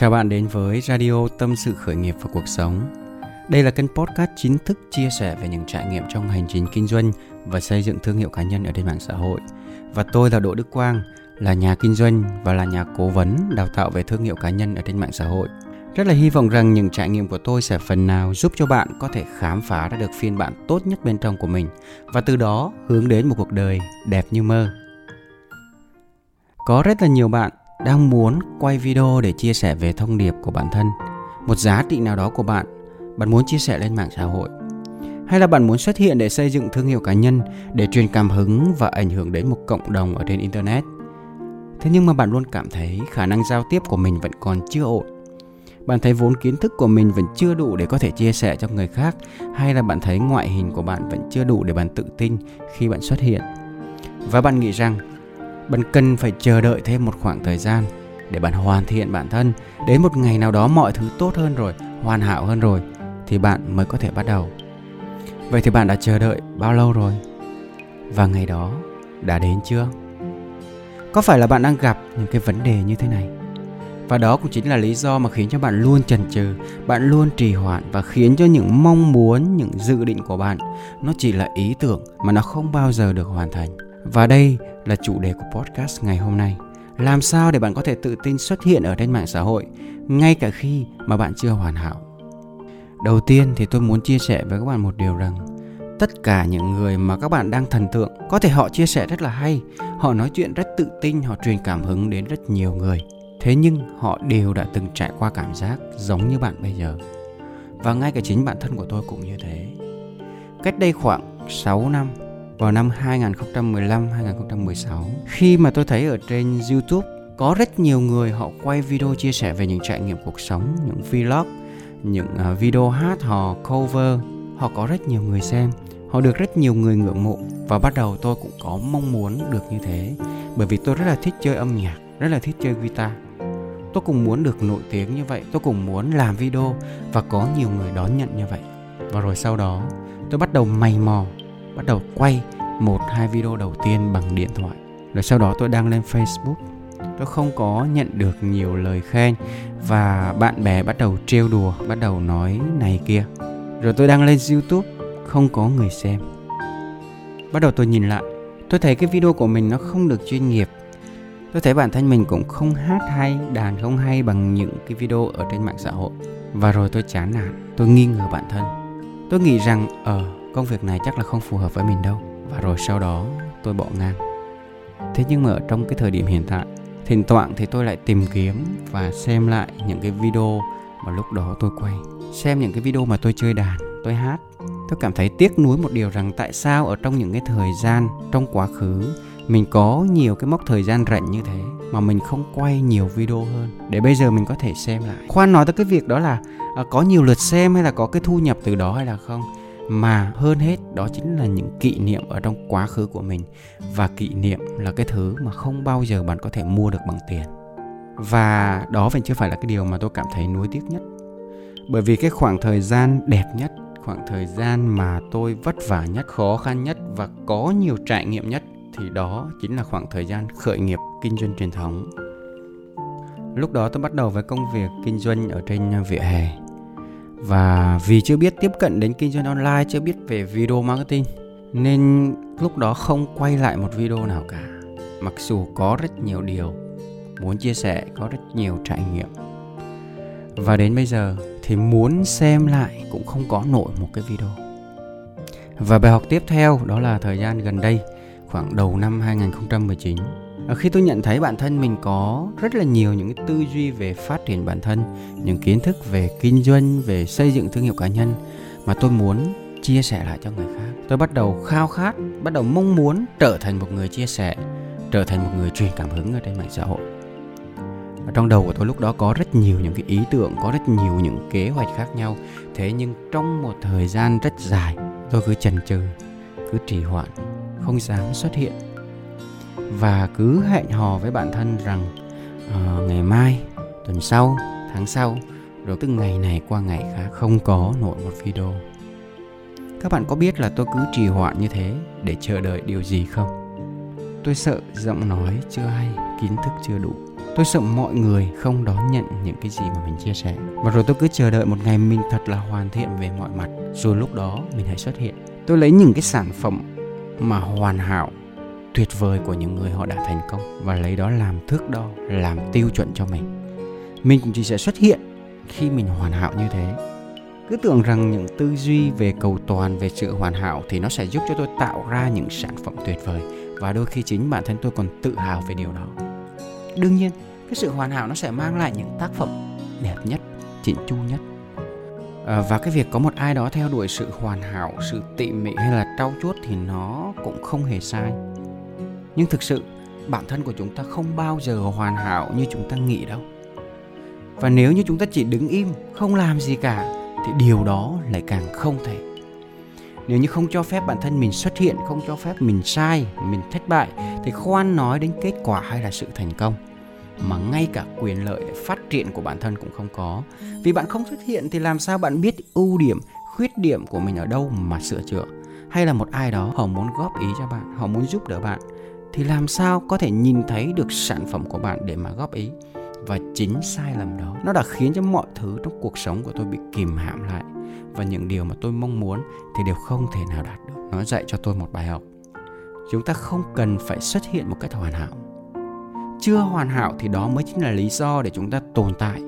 Chào bạn đến với Radio Tâm sự khởi nghiệp và cuộc sống. Đây là kênh podcast chính thức chia sẻ về những trải nghiệm trong hành trình kinh doanh và xây dựng thương hiệu cá nhân ở trên mạng xã hội. Và tôi là Đỗ Đức Quang, là nhà kinh doanh và là nhà cố vấn đào tạo về thương hiệu cá nhân ở trên mạng xã hội. Rất là hy vọng rằng những trải nghiệm của tôi sẽ phần nào giúp cho bạn có thể khám phá ra được phiên bản tốt nhất bên trong của mình và từ đó hướng đến một cuộc đời đẹp như mơ. Có rất là nhiều bạn đang muốn quay video để chia sẻ về thông điệp của bản thân, một giá trị nào đó của bạn, bạn muốn chia sẻ lên mạng xã hội. Hay là bạn muốn xuất hiện để xây dựng thương hiệu cá nhân, để truyền cảm hứng và ảnh hưởng đến một cộng đồng ở trên internet. Thế nhưng mà bạn luôn cảm thấy khả năng giao tiếp của mình vẫn còn chưa ổn. Bạn thấy vốn kiến thức của mình vẫn chưa đủ để có thể chia sẻ cho người khác hay là bạn thấy ngoại hình của bạn vẫn chưa đủ để bạn tự tin khi bạn xuất hiện. Và bạn nghĩ rằng bạn cần phải chờ đợi thêm một khoảng thời gian để bạn hoàn thiện bản thân. Đến một ngày nào đó mọi thứ tốt hơn rồi, hoàn hảo hơn rồi, thì bạn mới có thể bắt đầu. Vậy thì bạn đã chờ đợi bao lâu rồi? Và ngày đó đã đến chưa? Có phải là bạn đang gặp những cái vấn đề như thế này? Và đó cũng chính là lý do mà khiến cho bạn luôn chần chừ, bạn luôn trì hoãn và khiến cho những mong muốn, những dự định của bạn nó chỉ là ý tưởng mà nó không bao giờ được hoàn thành. Và đây là chủ đề của podcast ngày hôm nay. Làm sao để bạn có thể tự tin xuất hiện ở trên mạng xã hội ngay cả khi mà bạn chưa hoàn hảo? Đầu tiên thì tôi muốn chia sẻ với các bạn một điều rằng tất cả những người mà các bạn đang thần tượng có thể họ chia sẻ rất là hay, họ nói chuyện rất tự tin, họ truyền cảm hứng đến rất nhiều người. Thế nhưng họ đều đã từng trải qua cảm giác giống như bạn bây giờ. Và ngay cả chính bản thân của tôi cũng như thế. Cách đây khoảng 6 năm vào năm 2015-2016 khi mà tôi thấy ở trên YouTube có rất nhiều người họ quay video chia sẻ về những trải nghiệm cuộc sống, những vlog, những à, video hát hò, cover. Họ có rất nhiều người xem, họ được rất nhiều người ngưỡng mộ và bắt đầu tôi cũng có mong muốn được như thế bởi vì tôi rất là thích chơi âm nhạc, rất là thích chơi guitar. Tôi cũng muốn được nổi tiếng như vậy, tôi cũng muốn làm video và có nhiều người đón nhận như vậy. Và rồi sau đó tôi bắt đầu mày mò bắt đầu quay một hai video đầu tiên bằng điện thoại. Rồi sau đó tôi đăng lên facebook. Tôi không có nhận được nhiều lời khen và bạn bè bắt đầu trêu đùa bắt đầu nói này kia. Rồi tôi đăng lên youtube không có người xem. Bắt đầu tôi nhìn lại tôi thấy cái video của mình nó không được chuyên nghiệp. Tôi thấy bản thân mình cũng không hát hay đàn không hay bằng những cái video ở trên mạng xã hội. Và rồi tôi chán nản tôi nghi ngờ bản thân. Tôi nghĩ rằng ở uh, công việc này chắc là không phù hợp với mình đâu. Và rồi sau đó tôi bỏ ngang. Thế nhưng mà ở trong cái thời điểm hiện tại thỉnh thoảng thì tôi lại tìm kiếm và xem lại những cái video mà lúc đó tôi quay. Xem những cái video mà tôi chơi đàn tôi hát. Tôi cảm thấy tiếc nuối một điều rằng tại sao ở trong những cái thời gian trong quá khứ mình có nhiều cái mốc thời gian rảnh như thế mà mình không quay nhiều video hơn để bây giờ mình có thể xem lại? Khoan nói tới cái việc đó là à, có nhiều lượt xem hay là có cái thu nhập từ đó hay là không? Mà hơn hết, đó chính là những kỷ niệm ở trong quá khứ của mình. Và kỷ niệm là cái thứ mà không bao giờ bạn có thể mua được bằng tiền. Và đó vẫn chưa phải là cái điều mà tôi cảm thấy nuối tiếc nhất. Bởi vì cái khoảng thời gian đẹp nhất, khoảng thời gian mà tôi vất vả nhất, khó khăn nhất và có nhiều trải nghiệm nhất thì đó chính là khoảng thời gian khởi nghiệp kinh doanh truyền thống. Lúc đó tôi bắt đầu với công việc kinh doanh ở trên vỉa hè và vì chưa biết tiếp cận đến kinh doanh online, chưa biết về video marketing, nên lúc đó không quay lại một video nào cả. Mặc dù có rất nhiều điều muốn chia sẻ, có rất nhiều trải nghiệm. Và đến bây giờ thì muốn xem lại cũng không có nổi một cái video. Và bài học tiếp theo đó là thời gian gần đây, khoảng đầu năm 2019 Ờ, khi tôi nhận thấy bản thân mình có rất là nhiều những cái tư duy về phát triển bản thân, những kiến thức về kinh doanh, về xây dựng thương hiệu cá nhân mà tôi muốn chia sẻ lại cho người khác, tôi bắt đầu khao khát, bắt đầu mong muốn trở thành một người chia sẻ, trở thành một người truyền cảm hứng ở trên mạng xã hội. Ở trong đầu của tôi lúc đó có rất nhiều những cái ý tưởng, có rất nhiều những kế hoạch khác nhau. Thế nhưng trong một thời gian rất dài, tôi cứ chần chừ, cứ trì hoãn, không dám xuất hiện và cứ hẹn hò với bản thân rằng uh, ngày mai tuần sau tháng sau rồi từ ngày này qua ngày khác không có nổi một video. Các bạn có biết là tôi cứ trì hoãn như thế để chờ đợi điều gì không? Tôi sợ giọng nói chưa hay kiến thức chưa đủ. Tôi tôi sợ mọi người không đón nhận những cái gì mà mình chia sẻ. Và rồi tôi cứ chờ đợi một ngày mình thật là hoàn thiện về mọi mặt. Rồi lúc đó mình hãy xuất hiện. Tôi lấy những cái sản phẩm mà hoàn hảo tuyệt vời của những người họ đã thành công. Và lấy đó làm thước đo làm tiêu chuẩn cho mình. Mình cũng chỉ sẽ xuất hiện khi mình hoàn hảo như thế. Cứ tưởng rằng những tư duy về cầu toàn về sự hoàn hảo thì nó sẽ giúp cho tôi tạo ra những sản phẩm tuyệt vời. Và đôi khi chính bản thân tôi còn tự hào về điều đó. Đương nhiên cái sự hoàn hảo nó sẽ mang lại những tác phẩm đẹp nhất chỉnh chu nhất. À, và cái việc có một ai đó theo đuổi sự hoàn hảo sự tỉ mỉ hay là trau chuốt thì nó cũng không hề sai nhưng thực sự, bản thân của chúng ta không bao giờ hoàn hảo như chúng ta nghĩ đâu. Và nếu như chúng ta chỉ đứng im, không làm gì cả, thì điều đó lại càng không thể. Nếu như không cho phép bản thân mình xuất hiện, không cho phép mình sai, mình thất bại, thì khoan nói đến kết quả hay là sự thành công. Mà ngay cả quyền lợi để phát triển của bản thân cũng không có. Vì bạn không xuất hiện thì làm sao bạn biết ưu điểm, khuyết điểm của mình ở đâu mà sửa chữa? Hay là một ai đó họ muốn góp ý cho bạn, họ muốn giúp đỡ bạn thì làm sao có thể nhìn thấy được sản phẩm của bạn để mà góp ý? Và chính sai lầm đó, nó đã khiến cho mọi thứ trong cuộc sống của tôi bị kìm hãm lại. Và những điều mà tôi mong muốn thì đều không thể nào đạt được. Nó dạy cho tôi một bài học. Chúng ta không cần phải xuất hiện một cách hoàn hảo. Chưa hoàn hảo thì đó mới chính là lý do để chúng ta tồn tại,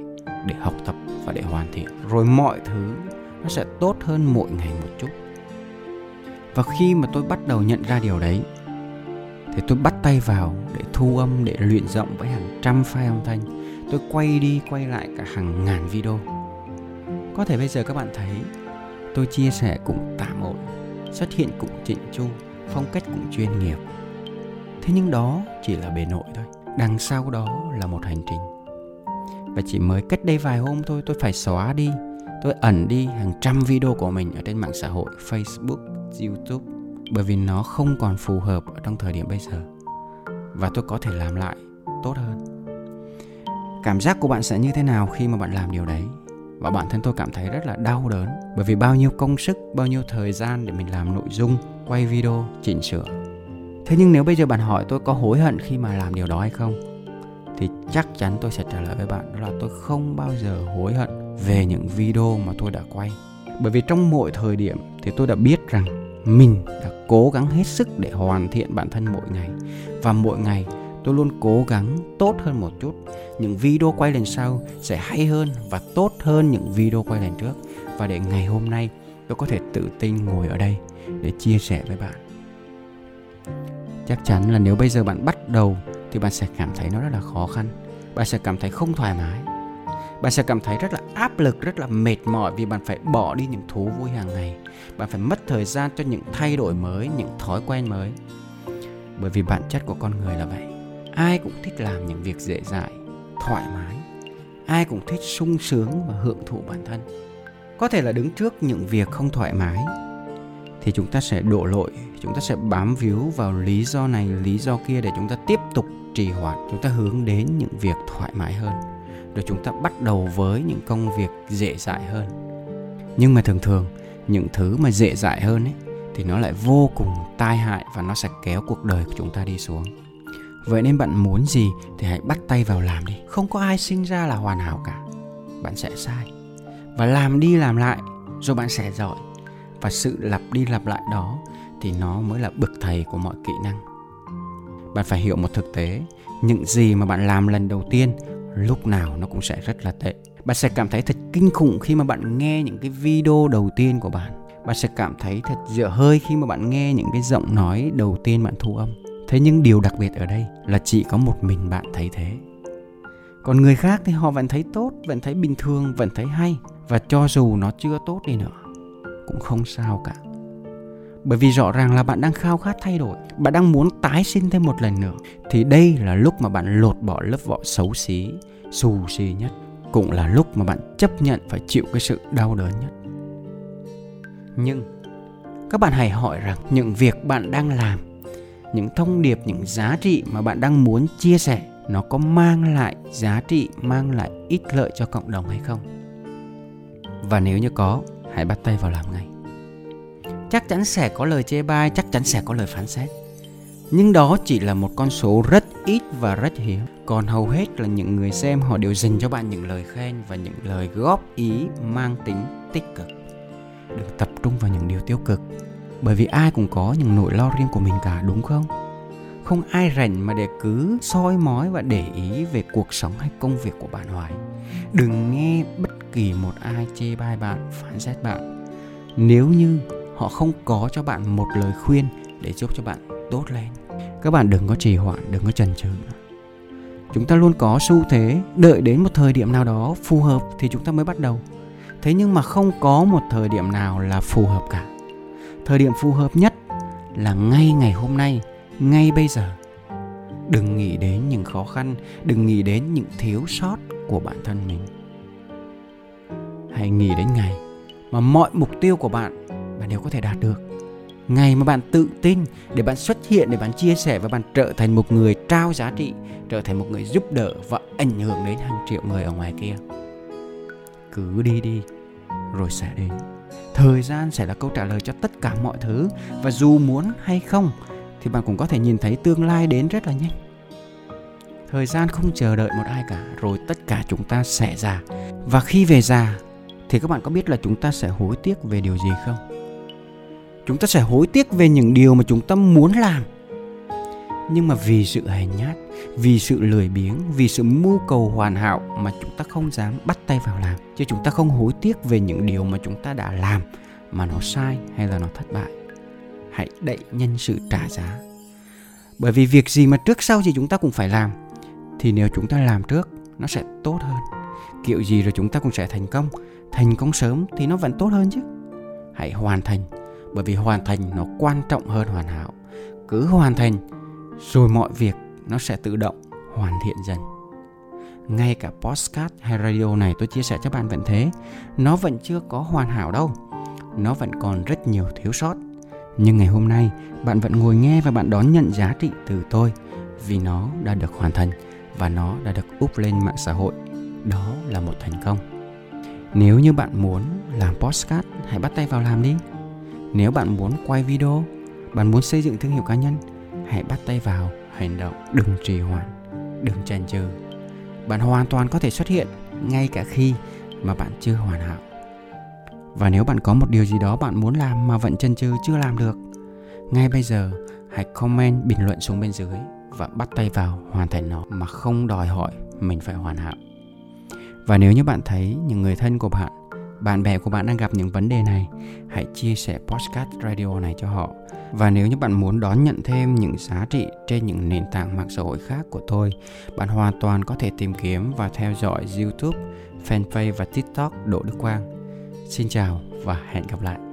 để học tập và để hoàn thiện. Rồi mọi thứ nó sẽ tốt hơn mỗi ngày một chút. Và khi mà tôi bắt đầu nhận ra điều đấy thì tôi bắt tay vào để thu âm, để luyện giọng với hàng trăm file âm thanh. Tôi quay đi, quay lại cả hàng ngàn video. Có thể bây giờ các bạn thấy, tôi chia sẻ cũng tạm ổn, xuất hiện cũng chỉnh chu, phong cách cũng chuyên nghiệp. Thế nhưng đó chỉ là bề nội thôi, đằng sau đó là một hành trình. Và chỉ mới cách đây vài hôm thôi, tôi phải xóa đi. Tôi ẩn đi hàng trăm video của mình ở trên mạng xã hội, facebook, youtube bởi vì nó không còn phù hợp ở trong thời điểm bây giờ. Và tôi có thể làm lại tốt hơn. Cảm giác của bạn sẽ như thế nào khi mà bạn làm điều đấy? Và bản thân tôi cảm thấy rất là đau đớn, bởi vì bao nhiêu công sức, bao nhiêu thời gian để mình làm nội dung, quay video, chỉnh sửa. Thế nhưng nếu bây giờ bạn hỏi tôi có hối hận khi mà làm điều đó hay không, thì chắc chắn tôi sẽ trả lời với bạn, đó là tôi không bao giờ hối hận về những video mà tôi đã quay. Bởi vì trong mỗi thời điểm thì tôi đã biết rằng mình đã cố gắng hết sức để hoàn thiện bản thân mỗi ngày. Và mỗi ngày, tôi luôn cố gắng tốt hơn một chút. Những video quay lần sau sẽ hay hơn và tốt hơn những video quay lần trước. Và để ngày hôm nay, tôi có thể tự tin ngồi ở đây để chia sẻ với bạn. Chắc chắn là nếu bây giờ bạn bắt đầu, thì bạn sẽ cảm thấy nó rất là khó khăn. Bạn sẽ cảm thấy không thoải mái bạn sẽ cảm thấy rất là áp lực, rất là mệt mỏi vì bạn phải bỏ đi những thú vui hàng ngày. Bạn phải mất thời gian cho những thay đổi mới, những thói quen mới. Bởi vì bản chất của con người là vậy. Ai cũng thích làm những việc dễ dãi, thoải mái. Ai cũng thích sung sướng và hưởng thụ bản thân. Có thể là đứng trước những việc không thoải mái, thì chúng ta sẽ đổ lỗi, chúng ta sẽ bám víu vào lý do này, lý do kia để chúng ta tiếp tục trì hoãn. Chúng ta hướng đến những việc thoải mái hơn rồi chúng ta bắt đầu với những công việc dễ dãi hơn. Nhưng mà thường thường, những thứ mà dễ dãi hơn ấy, thì nó lại vô cùng tai hại và nó sẽ kéo cuộc đời của chúng ta đi xuống. Vậy nên bạn muốn gì thì hãy bắt tay vào làm đi. Không có ai sinh ra là hoàn hảo cả. Bạn sẽ sai. Và làm đi làm lại, rồi bạn sẽ giỏi. Và sự lặp đi lặp lại đó thì nó mới là bậc thầy của mọi kỹ năng. Bạn phải hiểu một thực tế, những gì mà bạn làm lần đầu tiên lúc nào nó cũng sẽ rất là tệ. Bạn sẽ cảm thấy thật kinh khủng khi mà bạn nghe những cái video đầu tiên của bạn. Bạn sẽ cảm thấy thật dở hơi khi mà bạn nghe những cái giọng nói đầu tiên bạn thu âm. Thế nhưng điều đặc biệt ở đây là chỉ có một mình bạn thấy thế. Còn người khác thì họ vẫn thấy tốt, vẫn thấy bình thường, vẫn thấy hay. Và cho dù nó chưa tốt đi nữa, cũng không sao cả bởi vì rõ ràng là bạn đang khao khát thay đổi, bạn đang muốn tái sinh thêm một lần nữa. Thì đây là lúc mà bạn lột bỏ lớp vỏ xấu xí, xù xì nhất, cũng là lúc mà bạn chấp nhận phải chịu cái sự đau đớn nhất. Nhưng, các bạn hãy hỏi rằng những việc bạn đang làm, những thông điệp, những giá trị mà bạn đang muốn chia sẻ, nó có mang lại giá trị, mang lại ích lợi cho cộng đồng hay không? Và nếu như có, hãy bắt tay vào làm ngay chắc chắn sẽ có lời chê bai, chắc chắn sẽ có lời phán xét. Nhưng đó chỉ là một con số rất ít và rất hiếm. Còn hầu hết là những người xem họ đều dành cho bạn những lời khen và những lời góp ý mang tính tích cực. Đừng tập trung vào những điều tiêu cực, bởi vì ai cũng có những nỗi lo riêng của mình cả, đúng không? Không ai rảnh mà để cứ soi mói và để ý về cuộc sống hay công việc của bạn hoài. Đừng nghe bất kỳ một ai chê bai bạn, phán xét bạn. Nếu như họ không có cho bạn một lời khuyên để giúp cho bạn tốt lên. Các bạn đừng có trì hoãn, đừng có chần chừ chúng ta luôn có xu thế đợi đến một thời điểm nào đó phù hợp thì chúng ta mới bắt đầu. Thế nhưng mà không có một thời điểm nào là phù hợp cả. Thời điểm phù hợp nhất là ngay ngày hôm nay, ngay bây giờ. Đừng nghĩ đến những khó khăn, đừng nghĩ đến những thiếu sót của bản thân mình. Hãy nghĩ đến ngày mà mọi mục tiêu của bạn bạn đều có thể đạt được. Ngày mà bạn tự tin để bạn xuất hiện, để bạn chia sẻ và bạn trở thành một người trao giá trị, trở thành một người giúp đỡ và ảnh hưởng đến hàng triệu người ở ngoài kia, cứ đi đi, rồi sẽ đến. Thời gian sẽ là câu trả lời cho tất cả mọi thứ, và dù muốn hay không thì bạn cũng có thể nhìn thấy tương lai đến rất là nhanh. Thời gian không chờ đợi một ai cả, rồi tất cả chúng ta sẽ già. Và khi về già thì các bạn có biết là chúng ta sẽ hối tiếc về điều gì không? Chúng ta sẽ hối tiếc về những điều mà chúng ta muốn làm. Nhưng mà vì sự hèn nhát, vì sự lười biếng, vì sự mưu cầu hoàn hảo mà chúng ta không dám bắt tay vào làm. Chứ chúng ta không hối tiếc về những điều mà chúng ta đã làm, mà nó sai hay là nó thất bại. Hãy đậy nhân sự trả giá. Bởi vì việc gì mà trước sau gì chúng ta cũng phải làm, thì nếu chúng ta làm trước, nó sẽ tốt hơn. Kiểu gì rồi chúng ta cũng sẽ thành công. Thành công sớm thì nó vẫn tốt hơn chứ. Hãy hoàn thành bởi vì hoàn thành nó quan trọng hơn hoàn hảo. Cứ hoàn thành, rồi mọi việc nó sẽ tự động hoàn thiện dần. Ngay cả postcard hay radio này tôi chia sẻ cho bạn vẫn thế. Nó vẫn chưa có hoàn hảo đâu. Nó vẫn còn rất nhiều thiếu sót. Nhưng ngày hôm nay, bạn vẫn ngồi nghe và bạn đón nhận giá trị từ tôi vì nó đã được hoàn thành và nó đã được úp lên mạng xã hội. Đó là một thành công. Nếu như bạn muốn làm postcard hãy bắt tay vào làm đi nếu bạn muốn quay video, bạn muốn xây dựng thương hiệu cá nhân, hãy bắt tay vào hành động đừng trì hoãn, đừng chần chừ. Bạn hoàn toàn có thể xuất hiện ngay cả khi mà bạn chưa hoàn hảo. Và nếu bạn có một điều gì đó bạn muốn làm mà vẫn chần chừ chưa làm được, ngay bây giờ hãy comment bình luận xuống bên dưới và bắt tay vào hoàn thành nó mà không đòi hỏi mình phải hoàn hảo. Và nếu như bạn thấy những người thân của bạn bạn bè của bạn đang gặp những vấn đề này, hãy chia sẻ podcast radio này cho họ. Và nếu như bạn muốn đón nhận thêm những giá trị trên những nền tảng mạng xã hội khác của tôi, bạn hoàn toàn có thể tìm kiếm và theo dõi youtube, fanpage và tiktok đỗ đức quang. Xin chào và hẹn gặp lại.